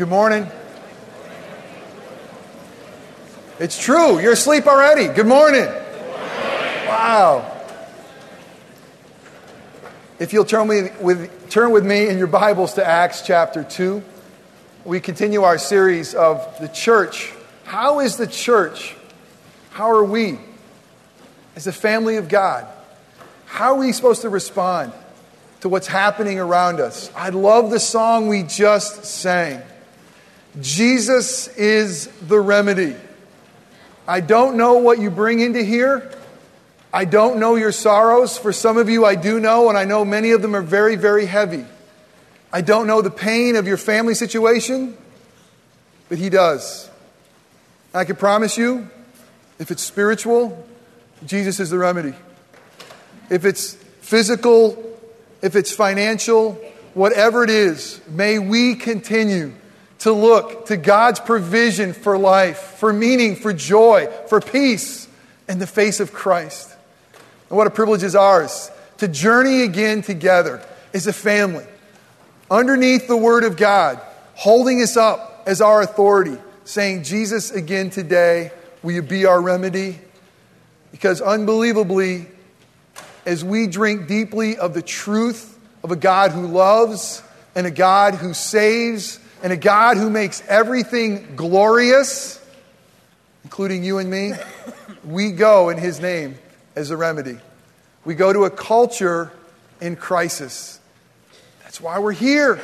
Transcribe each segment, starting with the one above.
Good morning. It's true. You're asleep already. Good morning. Wow. If you'll turn with, turn with me in your Bibles to Acts chapter 2, we continue our series of the church. How is the church? How are we as a family of God? How are we supposed to respond to what's happening around us? I love the song we just sang. Jesus is the remedy. I don't know what you bring into here. I don't know your sorrows. For some of you, I do know, and I know many of them are very, very heavy. I don't know the pain of your family situation, but He does. I can promise you, if it's spiritual, Jesus is the remedy. If it's physical, if it's financial, whatever it is, may we continue to look to God's provision for life, for meaning, for joy, for peace in the face of Christ. And what a privilege is ours to journey again together as a family, underneath the Word of God, holding us up as our authority, saying, Jesus, again today, will you be our remedy? Because unbelievably, as we drink deeply of the truth of a God who loves and a God who saves and a God who makes everything glorious, including you and me, we go in His name as a remedy. We go to a culture in crisis. That's why we're here.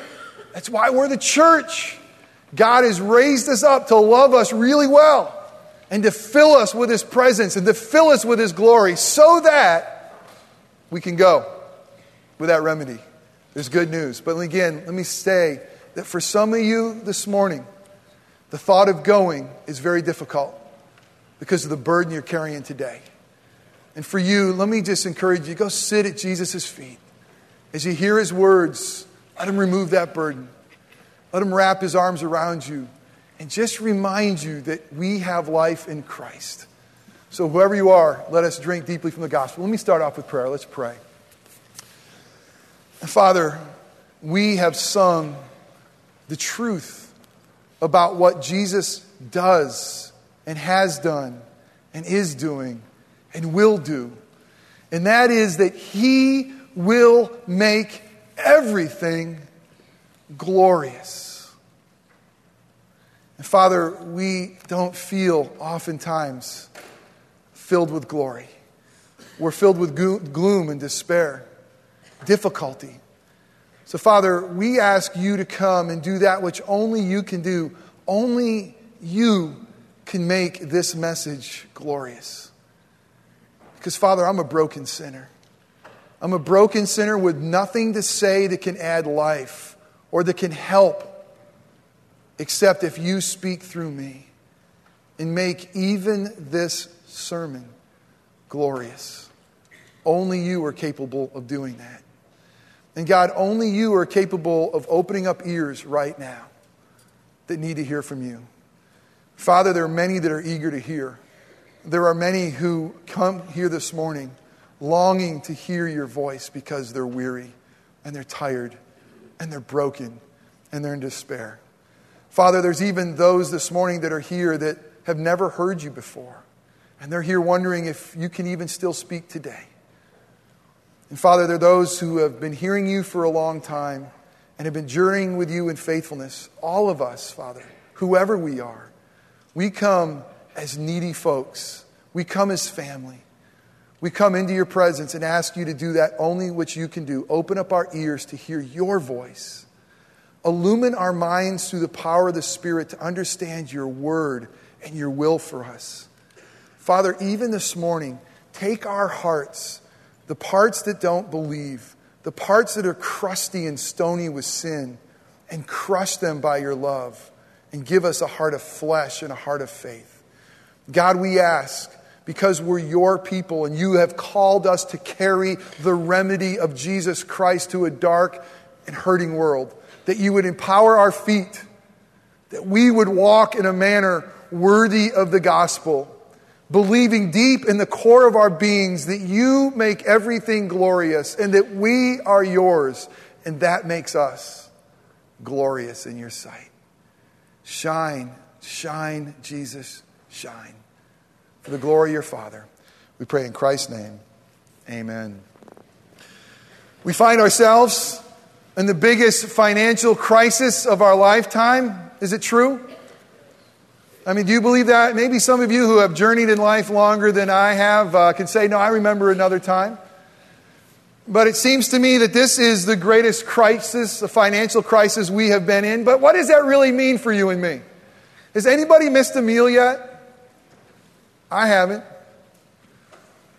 That's why we're the church. God has raised us up to love us really well and to fill us with His presence and to fill us with His glory so that we can go with that remedy. There's good news. But again, let me say that for some of you this morning, the thought of going is very difficult because of the burden you're carrying today. And for you, let me just encourage you go sit at Jesus' feet. As you hear his words, let him remove that burden. Let him wrap his arms around you and just remind you that we have life in Christ. So, whoever you are, let us drink deeply from the gospel. Let me start off with prayer. Let's pray. Father, we have sung the truth about what Jesus does and has done and is doing and will do. And that is that He will make everything glorious. And Father, we don't feel oftentimes filled with glory. We're filled with gloom and despair, difficulty. So, Father, we ask you to come and do that which only you can do. Only you can make this message glorious. Because, Father, I'm a broken sinner. I'm a broken sinner with nothing to say that can add life or that can help except if you speak through me and make even this sermon glorious. Only you are capable of doing that. And God, only you are capable of opening up ears right now that need to hear from you. Father, there are many that are eager to hear. There are many who come here this morning longing to hear your voice because they're weary and they're tired and they're broken and they're in despair. Father, there's even those this morning that are here that have never heard you before. And they're here wondering if you can even still speak today. And Father, there are those who have been hearing you for a long time and have been journeying with you in faithfulness. All of us, Father, whoever we are, we come as needy folks. We come as family. We come into your presence and ask you to do that only which you can do. Open up our ears to hear your voice. Illumine our minds through the power of the Spirit to understand your word and your will for us. Father, even this morning, take our hearts the parts that don't believe, the parts that are crusty and stony with sin, and crush them by your love and give us a heart of flesh and a heart of faith. God, we ask, because we're your people and you have called us to carry the remedy of Jesus Christ to a dark and hurting world, that you would empower our feet, that we would walk in a manner worthy of the gospel believing deep in the core of our beings that you make everything glorious and that we are yours, and that makes us glorious in your sight. Shine, shine, Jesus, shine. For the glory of your Father. We pray in Christ's name. Amen. We find ourselves in the biggest financial crisis of our lifetime. Is it true? I mean, do you believe that? Maybe some of you who have journeyed in life longer than I have uh, can say, No, I remember another time. But it seems to me that this is the greatest crisis, the financial crisis we have been in. But what does that really mean for you and me? Has anybody missed a meal yet? I haven't.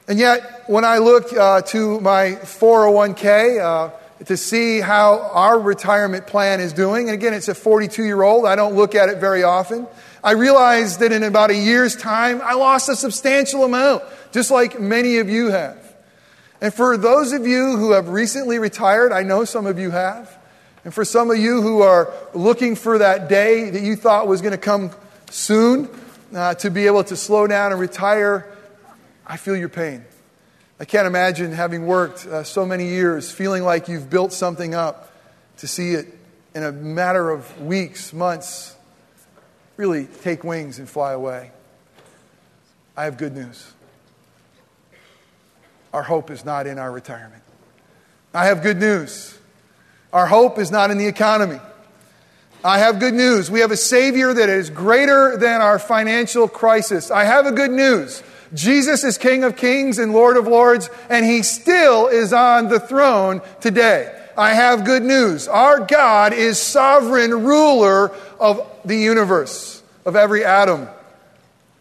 And yet, when I look uh, to my 401k uh, to see how our retirement plan is doing, and again, it's a 42 year old, I don't look at it very often. I realized that in about a year's time, I lost a substantial amount, just like many of you have. And for those of you who have recently retired, I know some of you have. And for some of you who are looking for that day that you thought was going to come soon uh, to be able to slow down and retire, I feel your pain. I can't imagine having worked uh, so many years, feeling like you've built something up, to see it in a matter of weeks, months, really take wings and fly away. I have good news our hope is not in our retirement. I have good news. Our hope is not in the economy. I have good news. We have a Savior that is greater than our financial crisis. I have a good news. Jesus is King of Kings and Lord of Lords, and He still is on the throne today. I have good news. Our God is sovereign ruler of the universe, of every atom,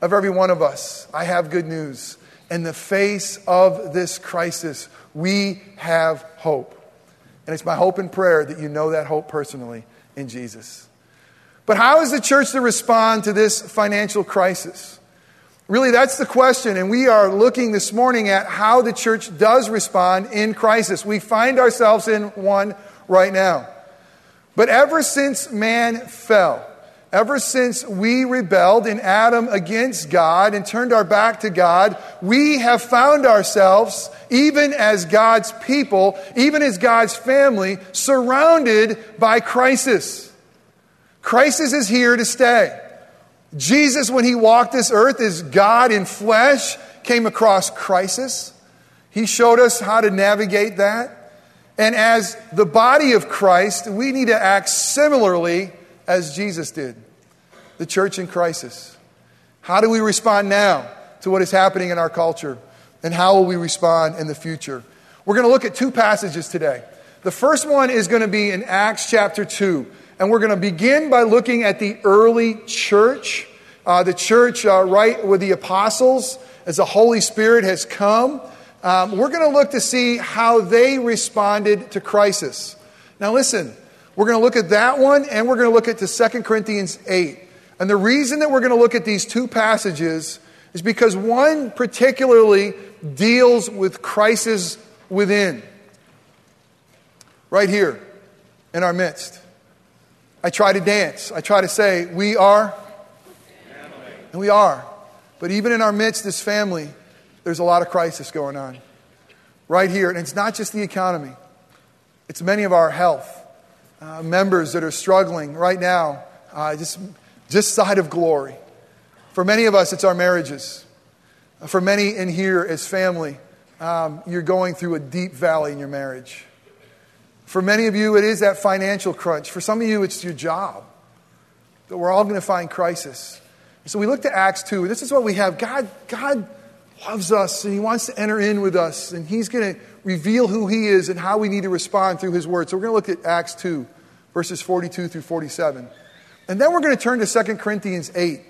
of every one of us. I have good news in the face of this crisis, we have hope. And it's my hope and prayer that you know that hope personally in Jesus. But how is the church to respond to this financial crisis? Really, that's the question. And we are looking this morning at how the church does respond in crisis. We find ourselves in one right now. But ever since man fell, Ever since we rebelled in Adam against God and turned our back to God, we have found ourselves, even as God's people, even as God's family, surrounded by crisis. Crisis is here to stay. Jesus, when he walked this earth as God in flesh, came across crisis. He showed us how to navigate that. And as the body of Christ, we need to act similarly as Jesus did the church in crisis? How do we respond now to what is happening in our culture? And how will we respond in the future? We're going to look at two passages today. The first one is going to be in Acts chapter 2. And we're going to begin by looking at the early church, uh, the church uh, right with the apostles as the Holy Spirit has come. Um, we're going to look to see how they responded to crisis. Now, listen, we're going to look at that one, and we're going to look at the 2 Corinthians 8. And the reason that we're going to look at these two passages is because one particularly deals with crisis within. Right here in our midst. I try to dance. I try to say, We are. Family. And we are. But even in our midst, this family, there's a lot of crisis going on. Right here. And it's not just the economy, it's many of our health uh, members that are struggling right now. Uh, just this side of glory. For many of us, it's our marriages. For many in here as family, um, you're going through a deep valley in your marriage. For many of you, it is that financial crunch. For some of you, it's your job. That we're all going to find crisis. So we look to Acts 2. This is what we have. God, God loves us and He wants to enter in with us, and He's going to reveal who He is and how we need to respond through His Word. So we're going to look at Acts 2, verses 42 through 47. And then we're going to turn to 2 Corinthians 8.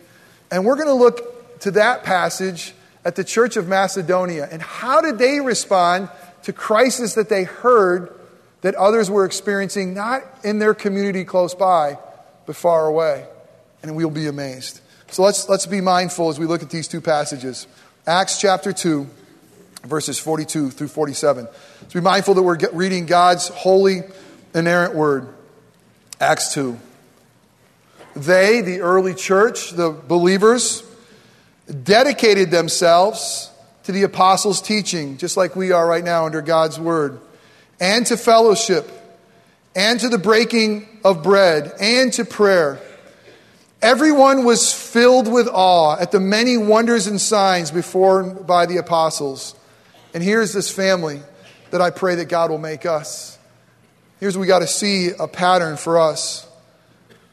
And we're going to look to that passage at the church of Macedonia. And how did they respond to crisis that they heard that others were experiencing, not in their community close by, but far away? And we'll be amazed. So let's, let's be mindful as we look at these two passages. Acts chapter 2, verses 42 through 47. Let's be mindful that we're reading God's holy, inerrant word. Acts 2. They, the early church, the believers, dedicated themselves to the apostles' teaching, just like we are right now under God's word, and to fellowship, and to the breaking of bread, and to prayer. Everyone was filled with awe at the many wonders and signs performed by the apostles. And here's this family that I pray that God will make us. Here's we got to see a pattern for us.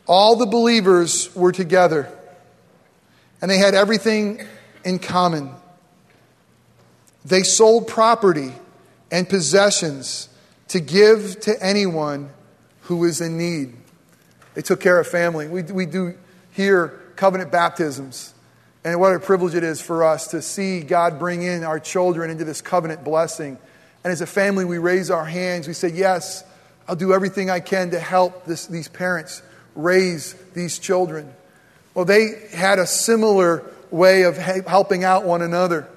All the believers were together, and they had everything in common. They sold property and possessions to give to anyone who is in need. They took care of family. We, we do here covenant baptisms. And what a privilege it is for us to see God bring in our children into this covenant blessing. And as a family, we raise our hands. We say, Yes, I'll do everything I can to help this, these parents raise these children. Well, they had a similar way of helping out one another.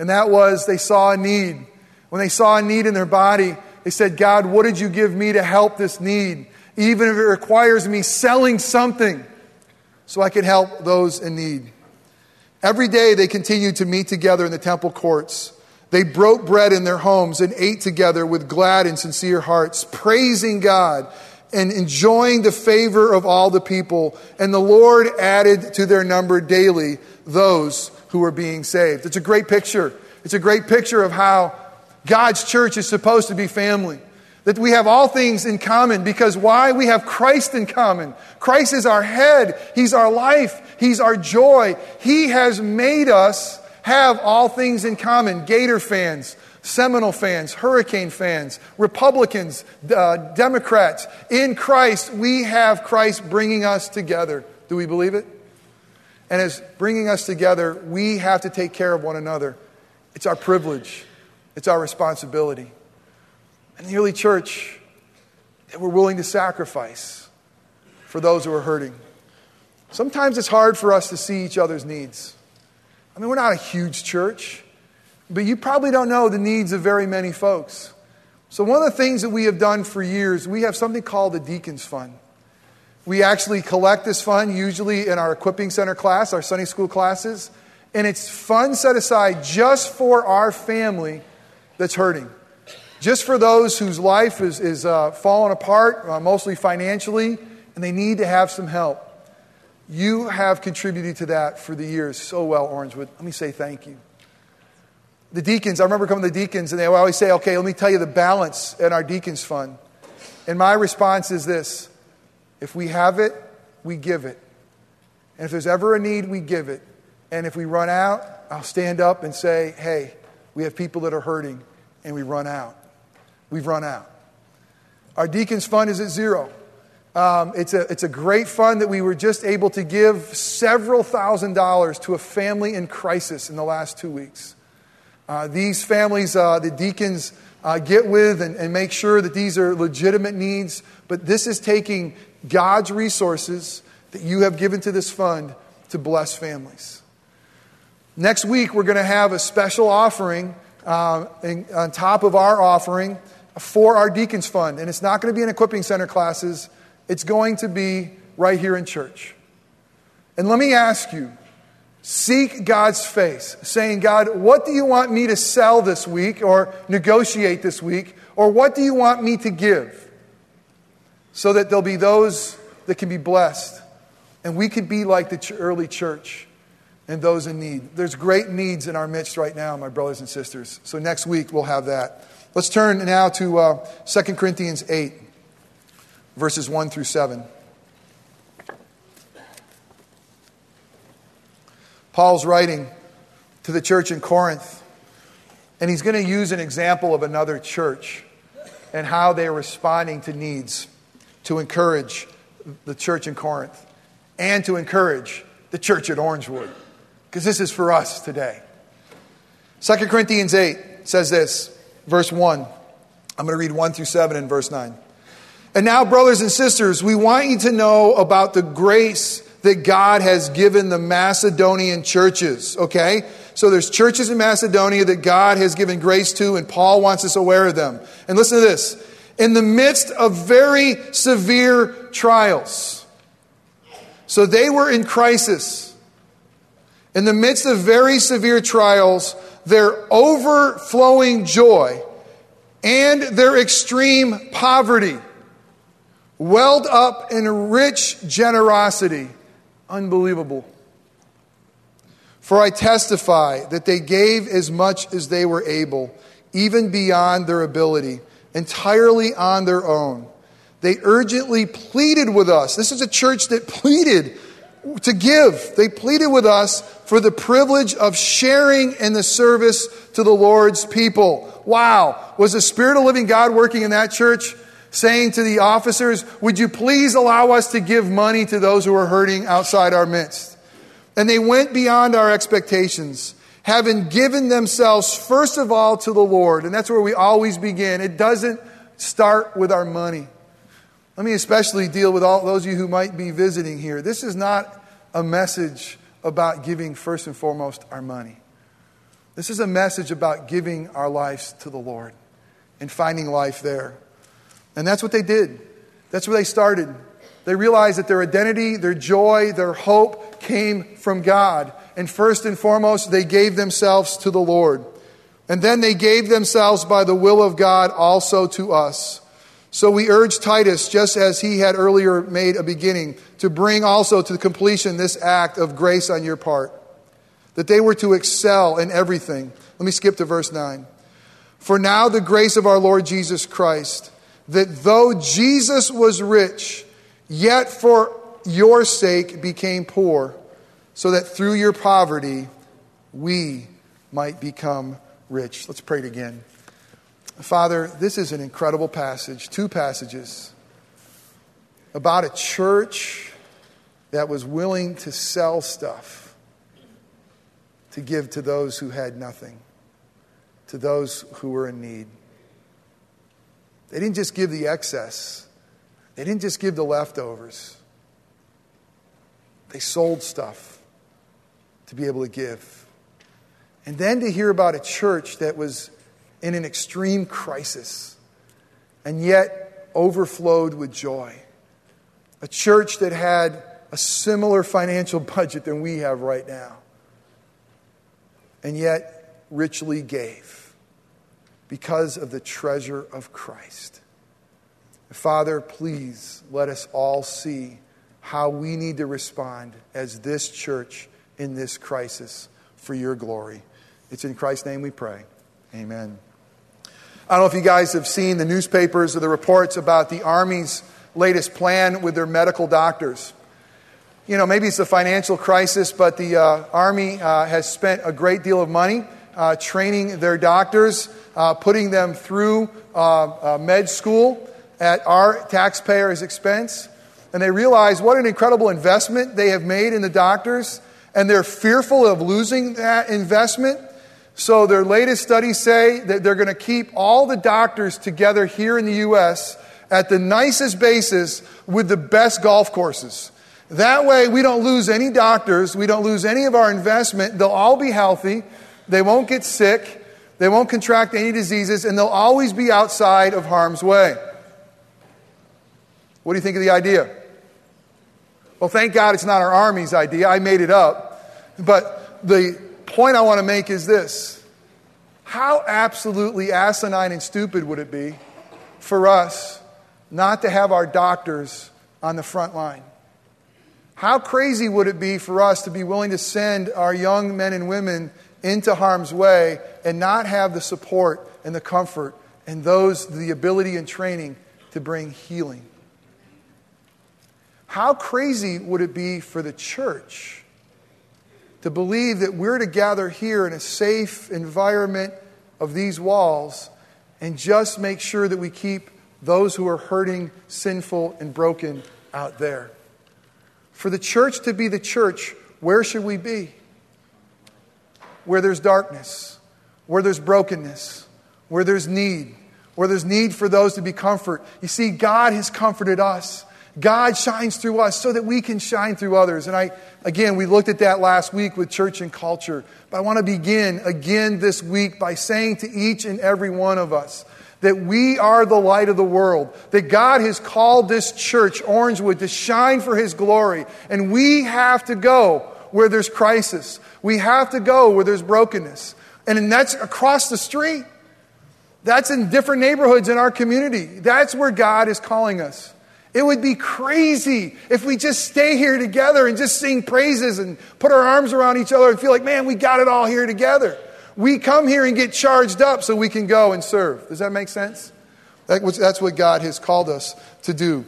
And that was they saw a need. When they saw a need in their body, they said, God, what did you give me to help this need? Even if it requires me selling something so I could help those in need. Every day they continued to meet together in the temple courts. They broke bread in their homes and ate together with glad and sincere hearts, praising God and enjoying the favor of all the people. And the Lord added to their number daily those who were being saved. It's a great picture. It's a great picture of how God's church is supposed to be family. That we have all things in common because why? We have Christ in common. Christ is our head. He's our life. He's our joy. He has made us have all things in common. Gator fans, Seminole fans, Hurricane fans, Republicans, uh, Democrats. In Christ, we have Christ bringing us together. Do we believe it? And as bringing us together, we have to take care of one another. It's our privilege, it's our responsibility. And the early church, they were willing to sacrifice for those who are hurting. Sometimes it's hard for us to see each other's needs. I mean, we're not a huge church. But you probably don't know the needs of very many folks. So, one of the things that we have done for years, we have something called the Deacons Fund. We actually collect this fund usually in our equipping center class, our Sunday school classes, and it's funds set aside just for our family that's hurting. Just for those whose life is, is uh, falling apart, uh, mostly financially, and they need to have some help. You have contributed to that for the years so well, Orangewood. Let me say thank you the deacons, I remember coming to the deacons and they always say, okay, let me tell you the balance in our deacons fund. And my response is this if we have it, we give it. And if there's ever a need, we give it. And if we run out, I'll stand up and say, hey, we have people that are hurting, and we run out. We've run out. Our deacons fund is at zero. Um, it's, a, it's a great fund that we were just able to give several thousand dollars to a family in crisis in the last two weeks. Uh, these families, uh, the deacons uh, get with and, and make sure that these are legitimate needs, but this is taking God's resources that you have given to this fund to bless families. Next week, we're going to have a special offering uh, in, on top of our offering for our Deacons Fund. And it's not going to be in equipping center classes, it's going to be right here in church. And let me ask you Seek God's face, saying, God, what do you want me to sell this week or negotiate this week? Or what do you want me to give? So that there'll be those that can be blessed. And we could be like the early church and those in need. There's great needs in our midst right now, my brothers and sisters. So next week we'll have that. Let's turn now to uh, 2 Corinthians 8, verses 1 through 7. Paul's writing to the church in Corinth, and he's going to use an example of another church and how they're responding to needs to encourage the church in Corinth and to encourage the church at Orangewood, because this is for us today. 2 Corinthians 8 says this, verse 1. I'm going to read 1 through 7 and verse 9. And now, brothers and sisters, we want you to know about the grace that God has given the Macedonian churches, okay? So there's churches in Macedonia that God has given grace to, and Paul wants us aware of them. And listen to this. In the midst of very severe trials. So they were in crisis. In the midst of very severe trials, their overflowing joy and their extreme poverty welled up in rich generosity Unbelievable. For I testify that they gave as much as they were able, even beyond their ability, entirely on their own. They urgently pleaded with us. This is a church that pleaded to give. They pleaded with us for the privilege of sharing in the service to the Lord's people. Wow. Was the Spirit of living God working in that church? Saying to the officers, Would you please allow us to give money to those who are hurting outside our midst? And they went beyond our expectations, having given themselves first of all to the Lord. And that's where we always begin. It doesn't start with our money. Let me especially deal with all those of you who might be visiting here. This is not a message about giving first and foremost our money. This is a message about giving our lives to the Lord and finding life there. And that's what they did. That's where they started. They realized that their identity, their joy, their hope came from God. And first and foremost, they gave themselves to the Lord. And then they gave themselves by the will of God also to us. So we urge Titus, just as he had earlier made a beginning, to bring also to completion this act of grace on your part, that they were to excel in everything. Let me skip to verse 9. For now the grace of our Lord Jesus Christ, that though Jesus was rich, yet for your sake became poor, so that through your poverty we might become rich. Let's pray it again. Father, this is an incredible passage, two passages about a church that was willing to sell stuff to give to those who had nothing, to those who were in need. They didn't just give the excess, they didn't just give the leftovers. They sold stuff to be able to give. And then to hear about a church that was in an extreme crisis and yet overflowed with joy. A church that had a similar financial budget than we have right now and yet richly gave because of the treasure of Christ. Father, please let us all see how we need to respond as this church in this crisis for your glory. It's in Christ's name we pray. Amen. I don't know if you guys have seen the newspapers or the reports about the Army's latest plan with their medical doctors. You know, maybe it's a financial crisis, but the uh, Army uh, has spent a great deal of money uh, training their doctors, uh, putting them through uh, uh, med school at our taxpayers' expense. And they realize what an incredible investment they have made in the doctors, and they're fearful of losing that investment. So, their latest studies say that they're going to keep all the doctors together here in the U.S. at the nicest bases with the best golf courses. That way, we don't lose any doctors, we don't lose any of our investment. They'll all be healthy, they won't get sick, they won't contract any diseases, and they'll always be outside of harm's way. What do you think of the idea? Well, thank God it's not our Army's idea. I made it up. But the point I want to make is this How absolutely asinine and stupid would it be for us not to have our doctors on the front line? How crazy would it be for us to be willing to send our young men and women into harm's way and not have the support and the comfort and those the ability and training to bring healing? How crazy would it be for the church to believe that we're to gather here in a safe environment of these walls and just make sure that we keep those who are hurting, sinful, and broken out there. For the church to be the church, where should we be? Where there's darkness, where there's brokenness, where there's need, where there's need for those to be comfort. You see, God has comforted us. God shines through us so that we can shine through others. And I, again, we looked at that last week with church and culture. But I want to begin again this week by saying to each and every one of us that we are the light of the world, that God has called this church, Orangewood, to shine for His glory. And we have to go where there's crisis. We have to go where there's brokenness. And that's across the street. That's in different neighborhoods in our community. That's where God is calling us. It would be crazy if we just stay here together and just sing praises and put our arms around each other and feel like, man, we got it all here together. We come here and get charged up so we can go and serve. Does that make sense? That's what God has called us to do.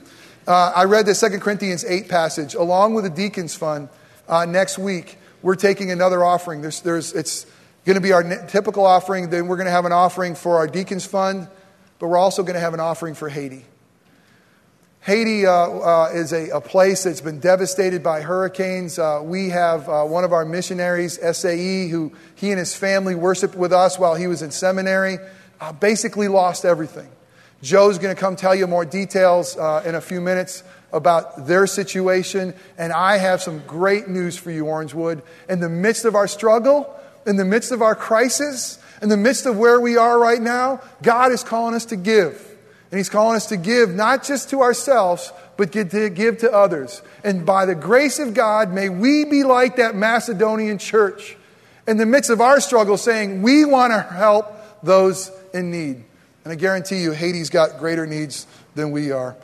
Uh, I read the 2 Corinthians 8 passage along with the Deacons Fund uh, next week. We're taking another offering. There's, there's, it's going to be our typical offering. Then we're going to have an offering for our Deacons Fund, but we're also going to have an offering for Haiti. Haiti uh, uh, is a, a, place that's been devastated by hurricanes. Uh, we have uh, one of our missionaries, SAE, who he and his family worshiped with us while he was in seminary, uh, basically lost everything. Joe's going to come tell you more details uh, in a few minutes about their situation. And I have some great news for you, Orangewood. In the midst of our struggle, in the midst of our crisis, in the midst of where we are right now, God is calling us to give. And He's calling us to give not just to ourselves, but to give to others. And by the grace of God, may we be like that Macedonian church in the midst of our struggle, saying, We want to help those in need. And I guarantee you, Haiti's got greater needs than we are.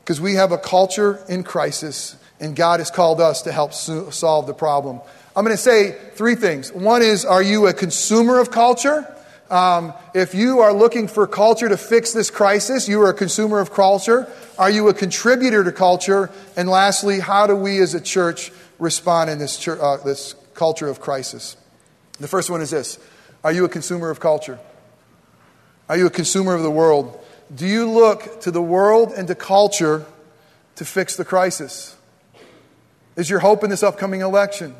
Because we have a culture in crisis, and God has called us to help solve the problem. I'm going to say three things. One is, are you a consumer of culture? Um, if you are looking for culture to fix this crisis, you are a consumer of culture. Are you a contributor to culture? And lastly, how do we as a church respond in this, church, uh, this culture of crisis? The first one is this Are you a consumer of culture? Are you a consumer of the world? Do you look to the world and to culture to fix the crisis? Is your hope in this upcoming election?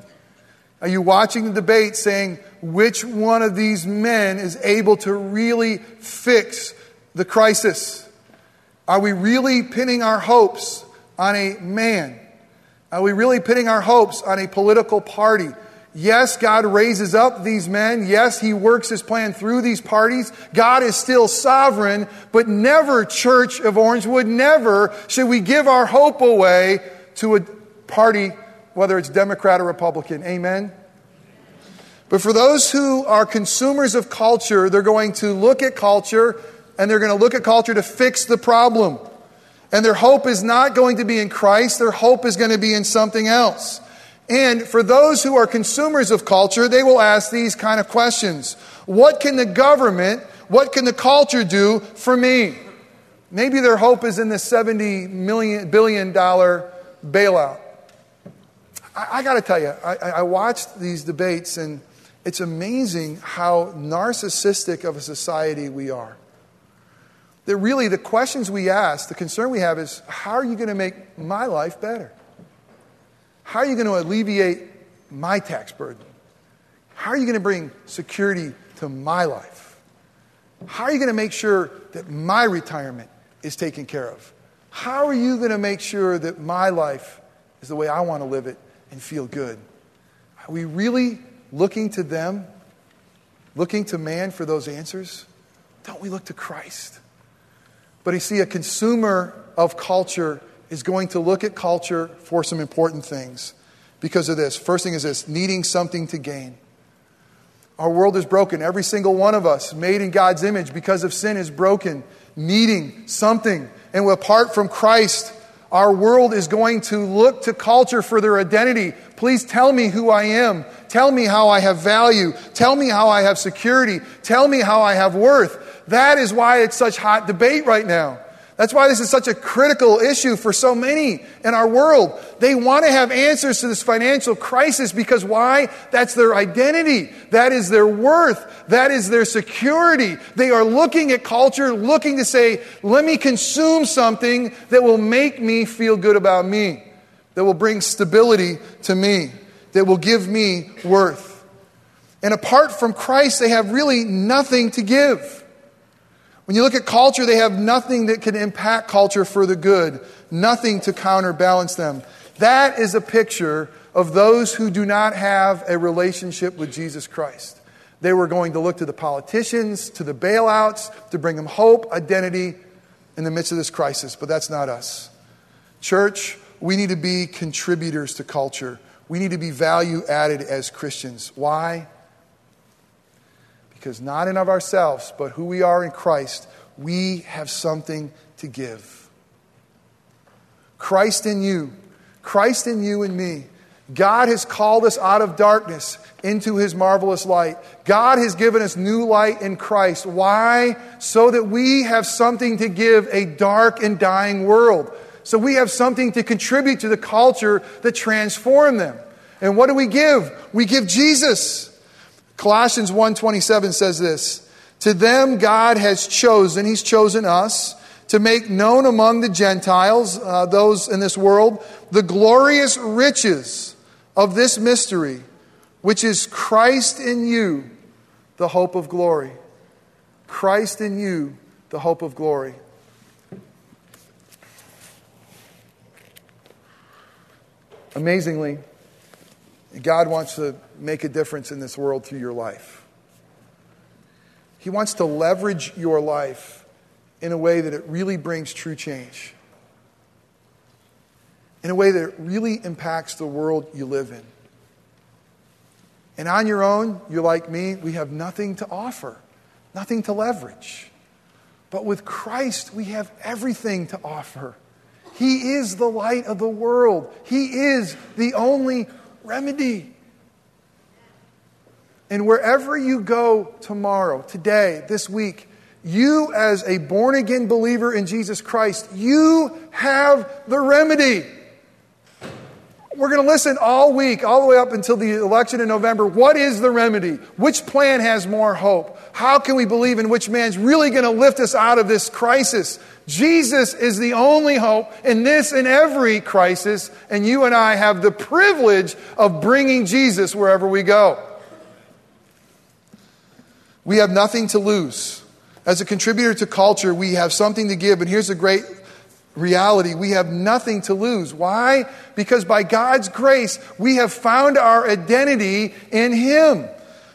Are you watching the debate saying which one of these men is able to really fix the crisis? Are we really pinning our hopes on a man? Are we really pinning our hopes on a political party? Yes, God raises up these men. Yes, He works His plan through these parties. God is still sovereign, but never, Church of Orangewood, never should we give our hope away to a party, whether it's Democrat or Republican. Amen? But for those who are consumers of culture, they're going to look at culture and they're going to look at culture to fix the problem. And their hope is not going to be in Christ, their hope is going to be in something else. And for those who are consumers of culture, they will ask these kind of questions What can the government, what can the culture do for me? Maybe their hope is in the $70 million, billion bailout. I, I got to tell you, I, I watched these debates, and it's amazing how narcissistic of a society we are. That really, the questions we ask, the concern we have is how are you going to make my life better? How are you going to alleviate my tax burden? How are you going to bring security to my life? How are you going to make sure that my retirement is taken care of? How are you going to make sure that my life is the way I want to live it and feel good? We really looking to them, looking to man for those answers? Don't we look to Christ? But you see, a consumer of culture is going to look at culture for some important things because of this. First thing is this needing something to gain. Our world is broken. Every single one of us, made in God's image because of sin, is broken, needing something. And apart from Christ, our world is going to look to culture for their identity. Please tell me who I am. Tell me how I have value. Tell me how I have security. Tell me how I have worth. That is why it's such hot debate right now. That's why this is such a critical issue for so many in our world. They want to have answers to this financial crisis because why? That's their identity. That is their worth. That is their security. They are looking at culture, looking to say, let me consume something that will make me feel good about me, that will bring stability to me, that will give me worth. And apart from Christ, they have really nothing to give. When you look at culture, they have nothing that can impact culture for the good, nothing to counterbalance them. That is a picture of those who do not have a relationship with Jesus Christ. They were going to look to the politicians, to the bailouts, to bring them hope, identity in the midst of this crisis, but that's not us. Church, we need to be contributors to culture. We need to be value added as Christians. Why? Because not in of ourselves, but who we are in Christ, we have something to give. Christ in you, Christ in you and me. God has called us out of darkness into his marvelous light. God has given us new light in Christ. Why? So that we have something to give a dark and dying world. So we have something to contribute to the culture that transform them. And what do we give? We give Jesus. Colossians 1:27 says this, "To them God has chosen, he's chosen us to make known among the Gentiles, uh, those in this world, the glorious riches of this mystery, which is Christ in you, the hope of glory. Christ in you, the hope of glory. Amazingly, God wants to make a difference in this world through your life. He wants to leverage your life in a way that it really brings true change, in a way that it really impacts the world you live in. And on your own, you're like me, we have nothing to offer, nothing to leverage. But with Christ, we have everything to offer. He is the light of the world, He is the only remedy. And wherever you go tomorrow, today, this week, you, as a born again believer in Jesus Christ, you have the remedy. We're going to listen all week, all the way up until the election in November. What is the remedy? Which plan has more hope? How can we believe in which man's really going to lift us out of this crisis? Jesus is the only hope in this and every crisis, and you and I have the privilege of bringing Jesus wherever we go. We have nothing to lose. As a contributor to culture, we have something to give, and here's a great reality. We have nothing to lose. Why? Because by God's grace, we have found our identity in Him.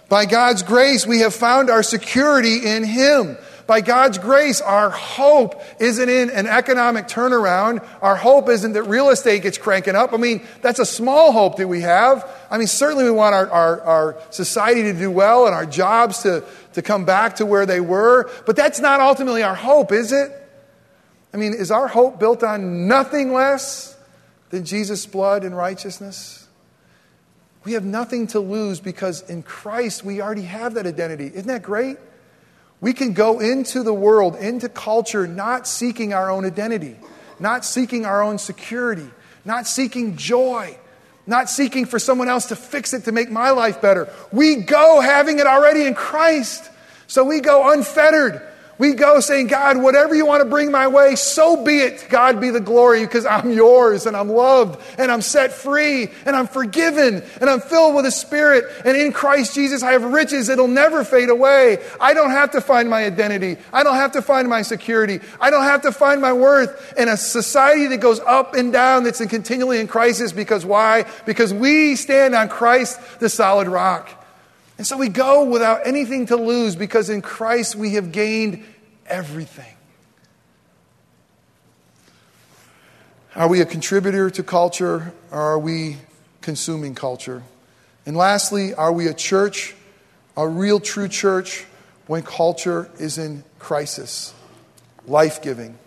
By God's grace, we have found our security in Him. By God's grace, our hope isn't in an economic turnaround. Our hope isn't that real estate gets cranking up. I mean, that's a small hope that we have. I mean, certainly we want our, our, our society to do well and our jobs to, to come back to where they were. But that's not ultimately our hope, is it? I mean, is our hope built on nothing less than Jesus' blood and righteousness? We have nothing to lose because in Christ we already have that identity. Isn't that great? We can go into the world, into culture, not seeking our own identity, not seeking our own security, not seeking joy, not seeking for someone else to fix it to make my life better. We go having it already in Christ. So we go unfettered. We go saying, God, whatever you want to bring my way, so be it. God be the glory because I'm yours and I'm loved and I'm set free and I'm forgiven and I'm filled with the Spirit. And in Christ Jesus, I have riches that'll never fade away. I don't have to find my identity. I don't have to find my security. I don't have to find my worth in a society that goes up and down that's in continually in crisis because why? Because we stand on Christ, the solid rock. And so we go without anything to lose because in Christ we have gained everything. Are we a contributor to culture or are we consuming culture? And lastly, are we a church, a real true church, when culture is in crisis, life giving?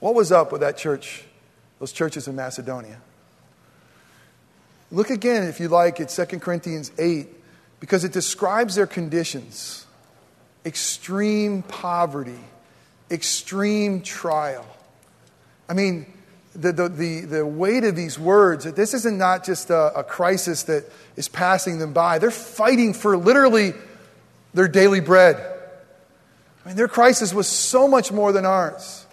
What was up with that church, those churches in Macedonia? Look again, if you like, at 2 Corinthians 8, because it describes their conditions extreme poverty, extreme trial. I mean, the, the, the, the weight of these words, this isn't not just a, a crisis that is passing them by. They're fighting for literally their daily bread. I mean, their crisis was so much more than ours.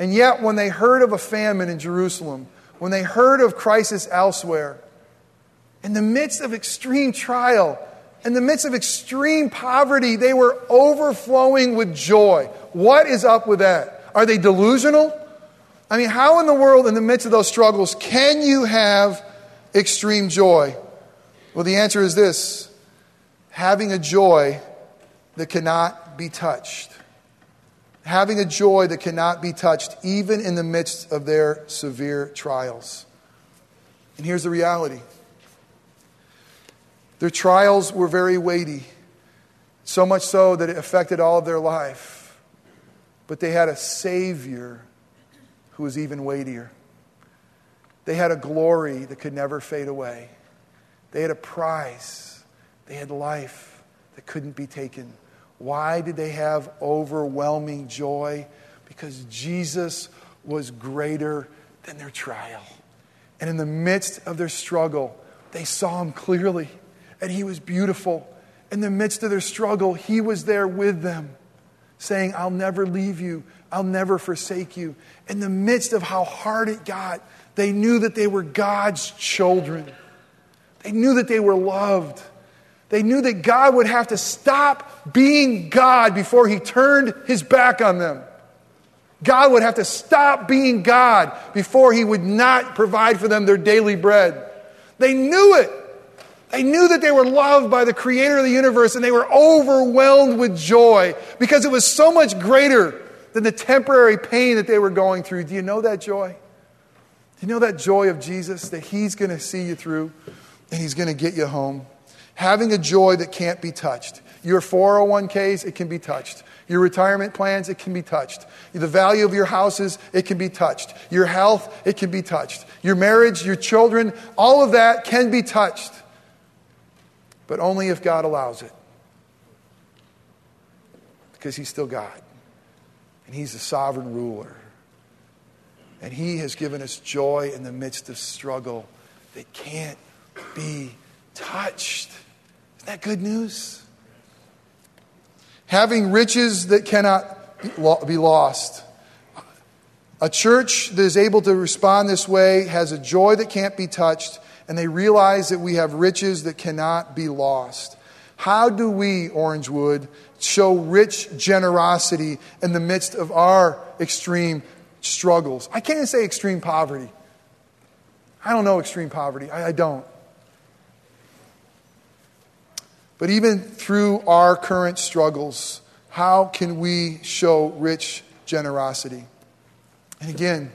And yet, when they heard of a famine in Jerusalem, when they heard of crisis elsewhere, in the midst of extreme trial, in the midst of extreme poverty, they were overflowing with joy. What is up with that? Are they delusional? I mean, how in the world, in the midst of those struggles, can you have extreme joy? Well, the answer is this having a joy that cannot be touched. Having a joy that cannot be touched, even in the midst of their severe trials. And here's the reality their trials were very weighty, so much so that it affected all of their life. But they had a Savior who was even weightier. They had a glory that could never fade away. They had a prize. They had life that couldn't be taken. Why did they have overwhelming joy? Because Jesus was greater than their trial. And in the midst of their struggle, they saw him clearly, and he was beautiful. In the midst of their struggle, he was there with them, saying, I'll never leave you, I'll never forsake you. In the midst of how hard it got, they knew that they were God's children. They knew that they were loved. They knew that God would have to stop being God before he turned his back on them. God would have to stop being God before he would not provide for them their daily bread. They knew it. They knew that they were loved by the creator of the universe and they were overwhelmed with joy because it was so much greater than the temporary pain that they were going through. Do you know that joy? Do you know that joy of Jesus that he's going to see you through and he's going to get you home? Having a joy that can't be touched. Your 401ks, it can be touched. Your retirement plans, it can be touched. The value of your houses, it can be touched. Your health, it can be touched. Your marriage, your children, all of that can be touched. But only if God allows it. Because He's still God. And He's the sovereign ruler. And He has given us joy in the midst of struggle that can't be touched. Isn't that good news? having riches that cannot be lost. A church that is able to respond this way has a joy that can't be touched, and they realize that we have riches that cannot be lost. How do we, Orangewood, show rich generosity in the midst of our extreme struggles? I can't say extreme poverty. I don't know extreme poverty. I, I don't. But even through our current struggles, how can we show rich generosity? And again,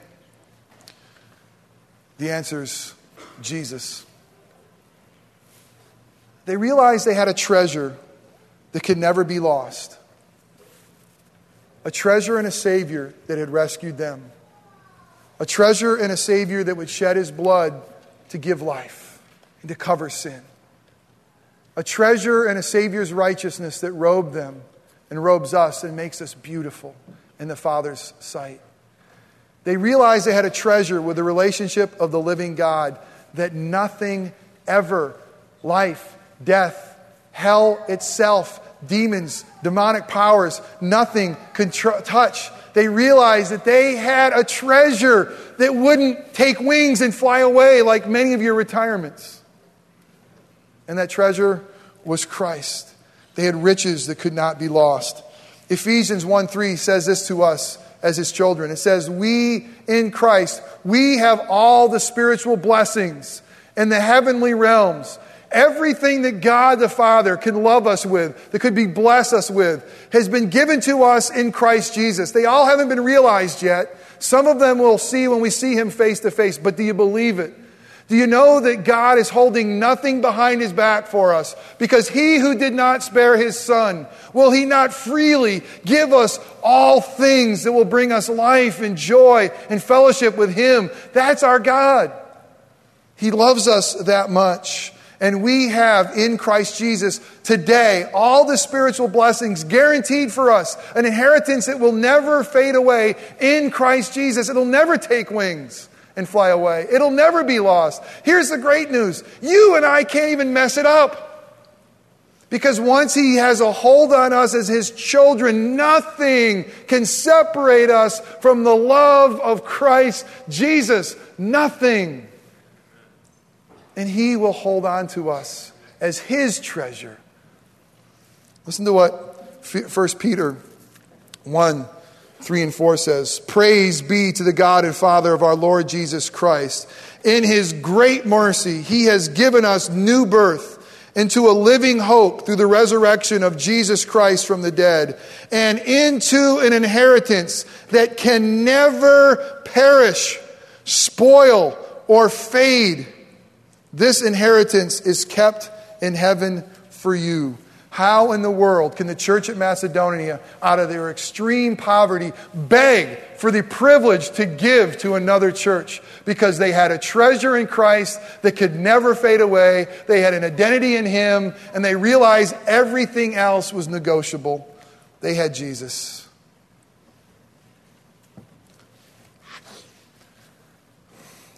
the answer is Jesus. They realized they had a treasure that could never be lost a treasure and a Savior that had rescued them, a treasure and a Savior that would shed his blood to give life and to cover sin a treasure and a Savior's righteousness that robed them and robes us and makes us beautiful in the Father's sight. They realized they had a treasure with the relationship of the living God that nothing ever, life, death, hell itself, demons, demonic powers, nothing could tr- touch. They realized that they had a treasure that wouldn't take wings and fly away like many of your retirements. And that treasure was Christ. They had riches that could not be lost. Ephesians 1 3 says this to us as his children. It says, We in Christ, we have all the spiritual blessings in the heavenly realms. Everything that God the Father can love us with, that could be bless us with, has been given to us in Christ Jesus. They all haven't been realized yet. Some of them we'll see when we see him face to face, but do you believe it? Do you know that God is holding nothing behind his back for us? Because he who did not spare his son, will he not freely give us all things that will bring us life and joy and fellowship with him? That's our God. He loves us that much. And we have in Christ Jesus today all the spiritual blessings guaranteed for us, an inheritance that will never fade away in Christ Jesus. It'll never take wings and fly away. It'll never be lost. Here's the great news you and I can't even mess it up. Because once He has a hold on us as His children, nothing can separate us from the love of Christ Jesus. Nothing. And He will hold on to us as His treasure. Listen to what 1 Peter 1 3 and 4 says, Praise be to the God and Father of our Lord Jesus Christ. In his great mercy, he has given us new birth into a living hope through the resurrection of Jesus Christ from the dead, and into an inheritance that can never perish, spoil, or fade. This inheritance is kept in heaven for you How in the world can the church at Macedonia, out of their extreme poverty, beg for the privilege to give to another church? Because they had a treasure in Christ that could never fade away. They had an identity in Him, and they realized everything else was negotiable. They had Jesus.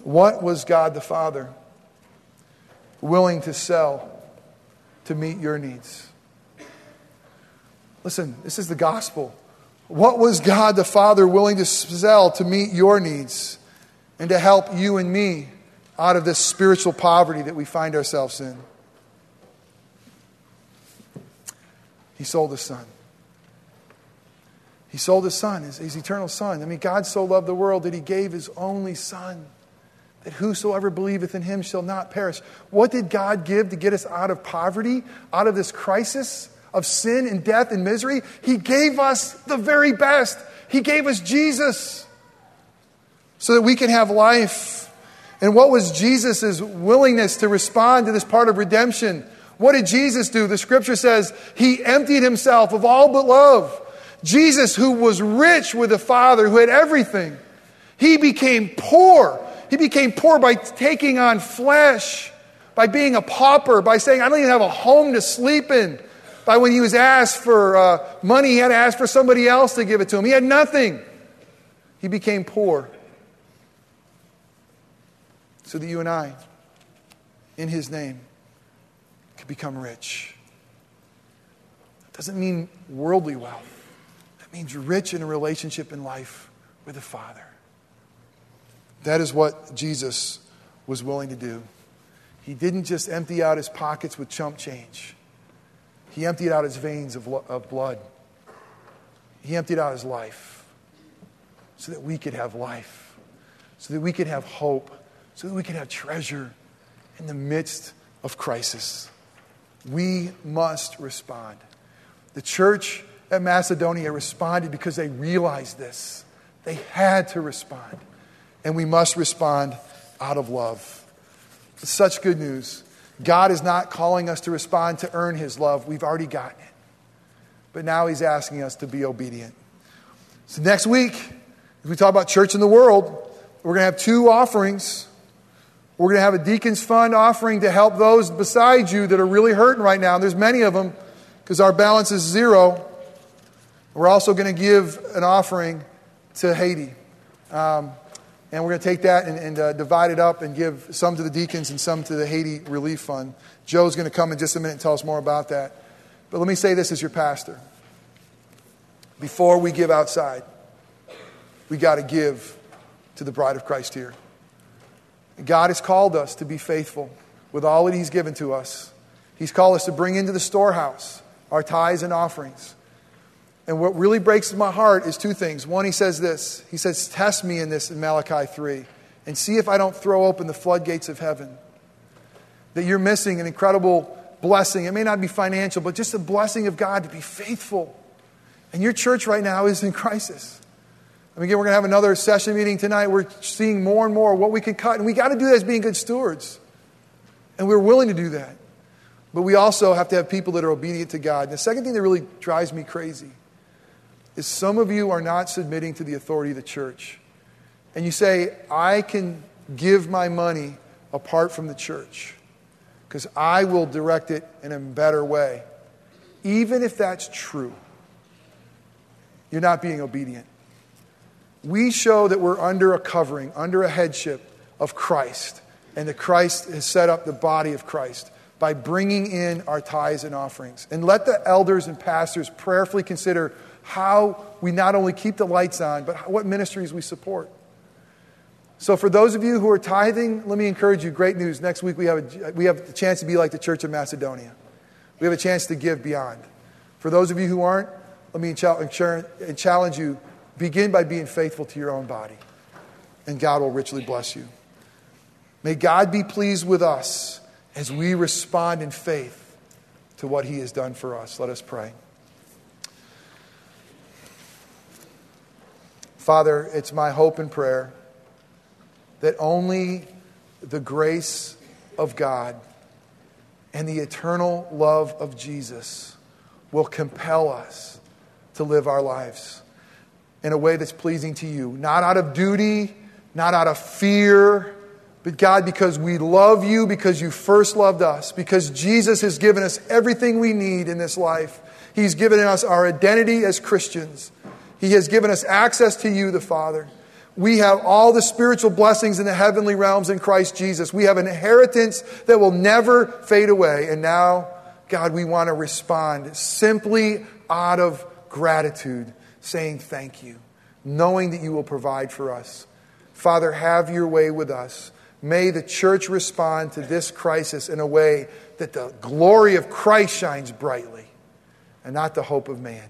What was God the Father willing to sell to meet your needs? Listen, this is the gospel. What was God the Father willing to sell to meet your needs and to help you and me out of this spiritual poverty that we find ourselves in? He sold his son. He sold his son, his, his, eternal son. I mean, God so loved the world that he gave his only son, that whosoever believeth in him shall not perish. What did God give to get us out of poverty, out of this crisis? Of sin and death and misery, He gave us the very best. He gave us Jesus so that we can have life. And what was Jesus' willingness to respond to this part of redemption? What did Jesus do? The scripture says he emptied himself of all but love. Jesus, who was rich with the Father, who had everything, he became poor. He became poor by taking on flesh, by being a pauper, by saying, I don't even have a home to sleep in by when he was asked for uh, money, he had to ask for somebody else to give it to him. He had nothing. He became poor. So that you and I, in his name, could become rich. That doesn't mean worldly wealth, that means rich in a relationship in life with the Father. That is what Jesus was willing to do. He didn't just empty out his pockets with chump change. He emptied out his veins of, of blood. He emptied out his life so that we could have life, so that we could have hope, so that we could have treasure in the midst of crisis. We must respond. The church at Macedonia responded because they realized this. They had to respond. And we must respond out of love. It's such good news. God is not calling us to respond to earn his love. We've already gotten it. But now he's asking us to be obedient. So next week, as we talk about church in the world, we're going to have two offerings. We're going to have a deacons fund offering to help those beside you that are really hurting right now. And There's many of them because our balance is zero. We're also going to give an offering to Haiti. Um, and we're going to take that and, and uh, divide it up and give some to the deacons and some to the Haiti Relief Fund. Joe's going to come in just a minute and tell us more about that. But let me say this as your pastor. Before we give outside, we got to give to the bride of Christ here. God has called us to be faithful with all that He's given to us. He's called us to bring into the storehouse our tithes and offerings. And what really breaks my heart is two things. One, he says this He says, Test me in this in Malachi 3 and see if I don't throw open the floodgates of heaven. That you're missing an incredible blessing. It may not be financial, but just a blessing of God to be faithful. And your church right now is in crisis. And again, we're going to have another session meeting tonight. We're seeing more and more what we can cut. And we got to do that as being good stewards. And we're willing to do that. But we also have to have people that are obedient to God. And the second thing that really drives me crazy is some of you are not submitting to the authority of the church. And you say, I can give my money apart from the church because I will direct it in a better way. Even if that's true, you're not being obedient. We show that we're under a covering, under a headship of Christ, and that Christ has set up the body of Christ by bringing in our tithes and offerings. And let the elders and pastors prayerfully consider how we not only keep the lights on, but what ministries we support. So, for those of you who are tithing, let me encourage you great news. Next week, we have, a, we have the chance to be like the Church of Macedonia. We have a chance to give beyond. For those of you who aren't, let me challenge you begin by being faithful to your own body, and God will richly bless you. May God be pleased with us as we respond in faith to what He has done for us. Let us pray. Father, it's my hope and prayer that only the grace of God and the eternal love of Jesus will compel us to live our lives in a way that's pleasing to you. Not out of duty, not out of fear, but God, because we love you, because you first loved us, because Jesus has given us everything we need in this life. He's given us our identity as Christians. He has given us access to you, the Father. We have all the spiritual blessings in the heavenly realms in Christ Jesus. We have an inheritance that will never fade away. And now, God, we want to respond simply out of gratitude, saying thank you, knowing that you will provide for us. Father, have your way with us. May the church respond to this crisis in a way that the glory of Christ shines brightly and not the hope of man.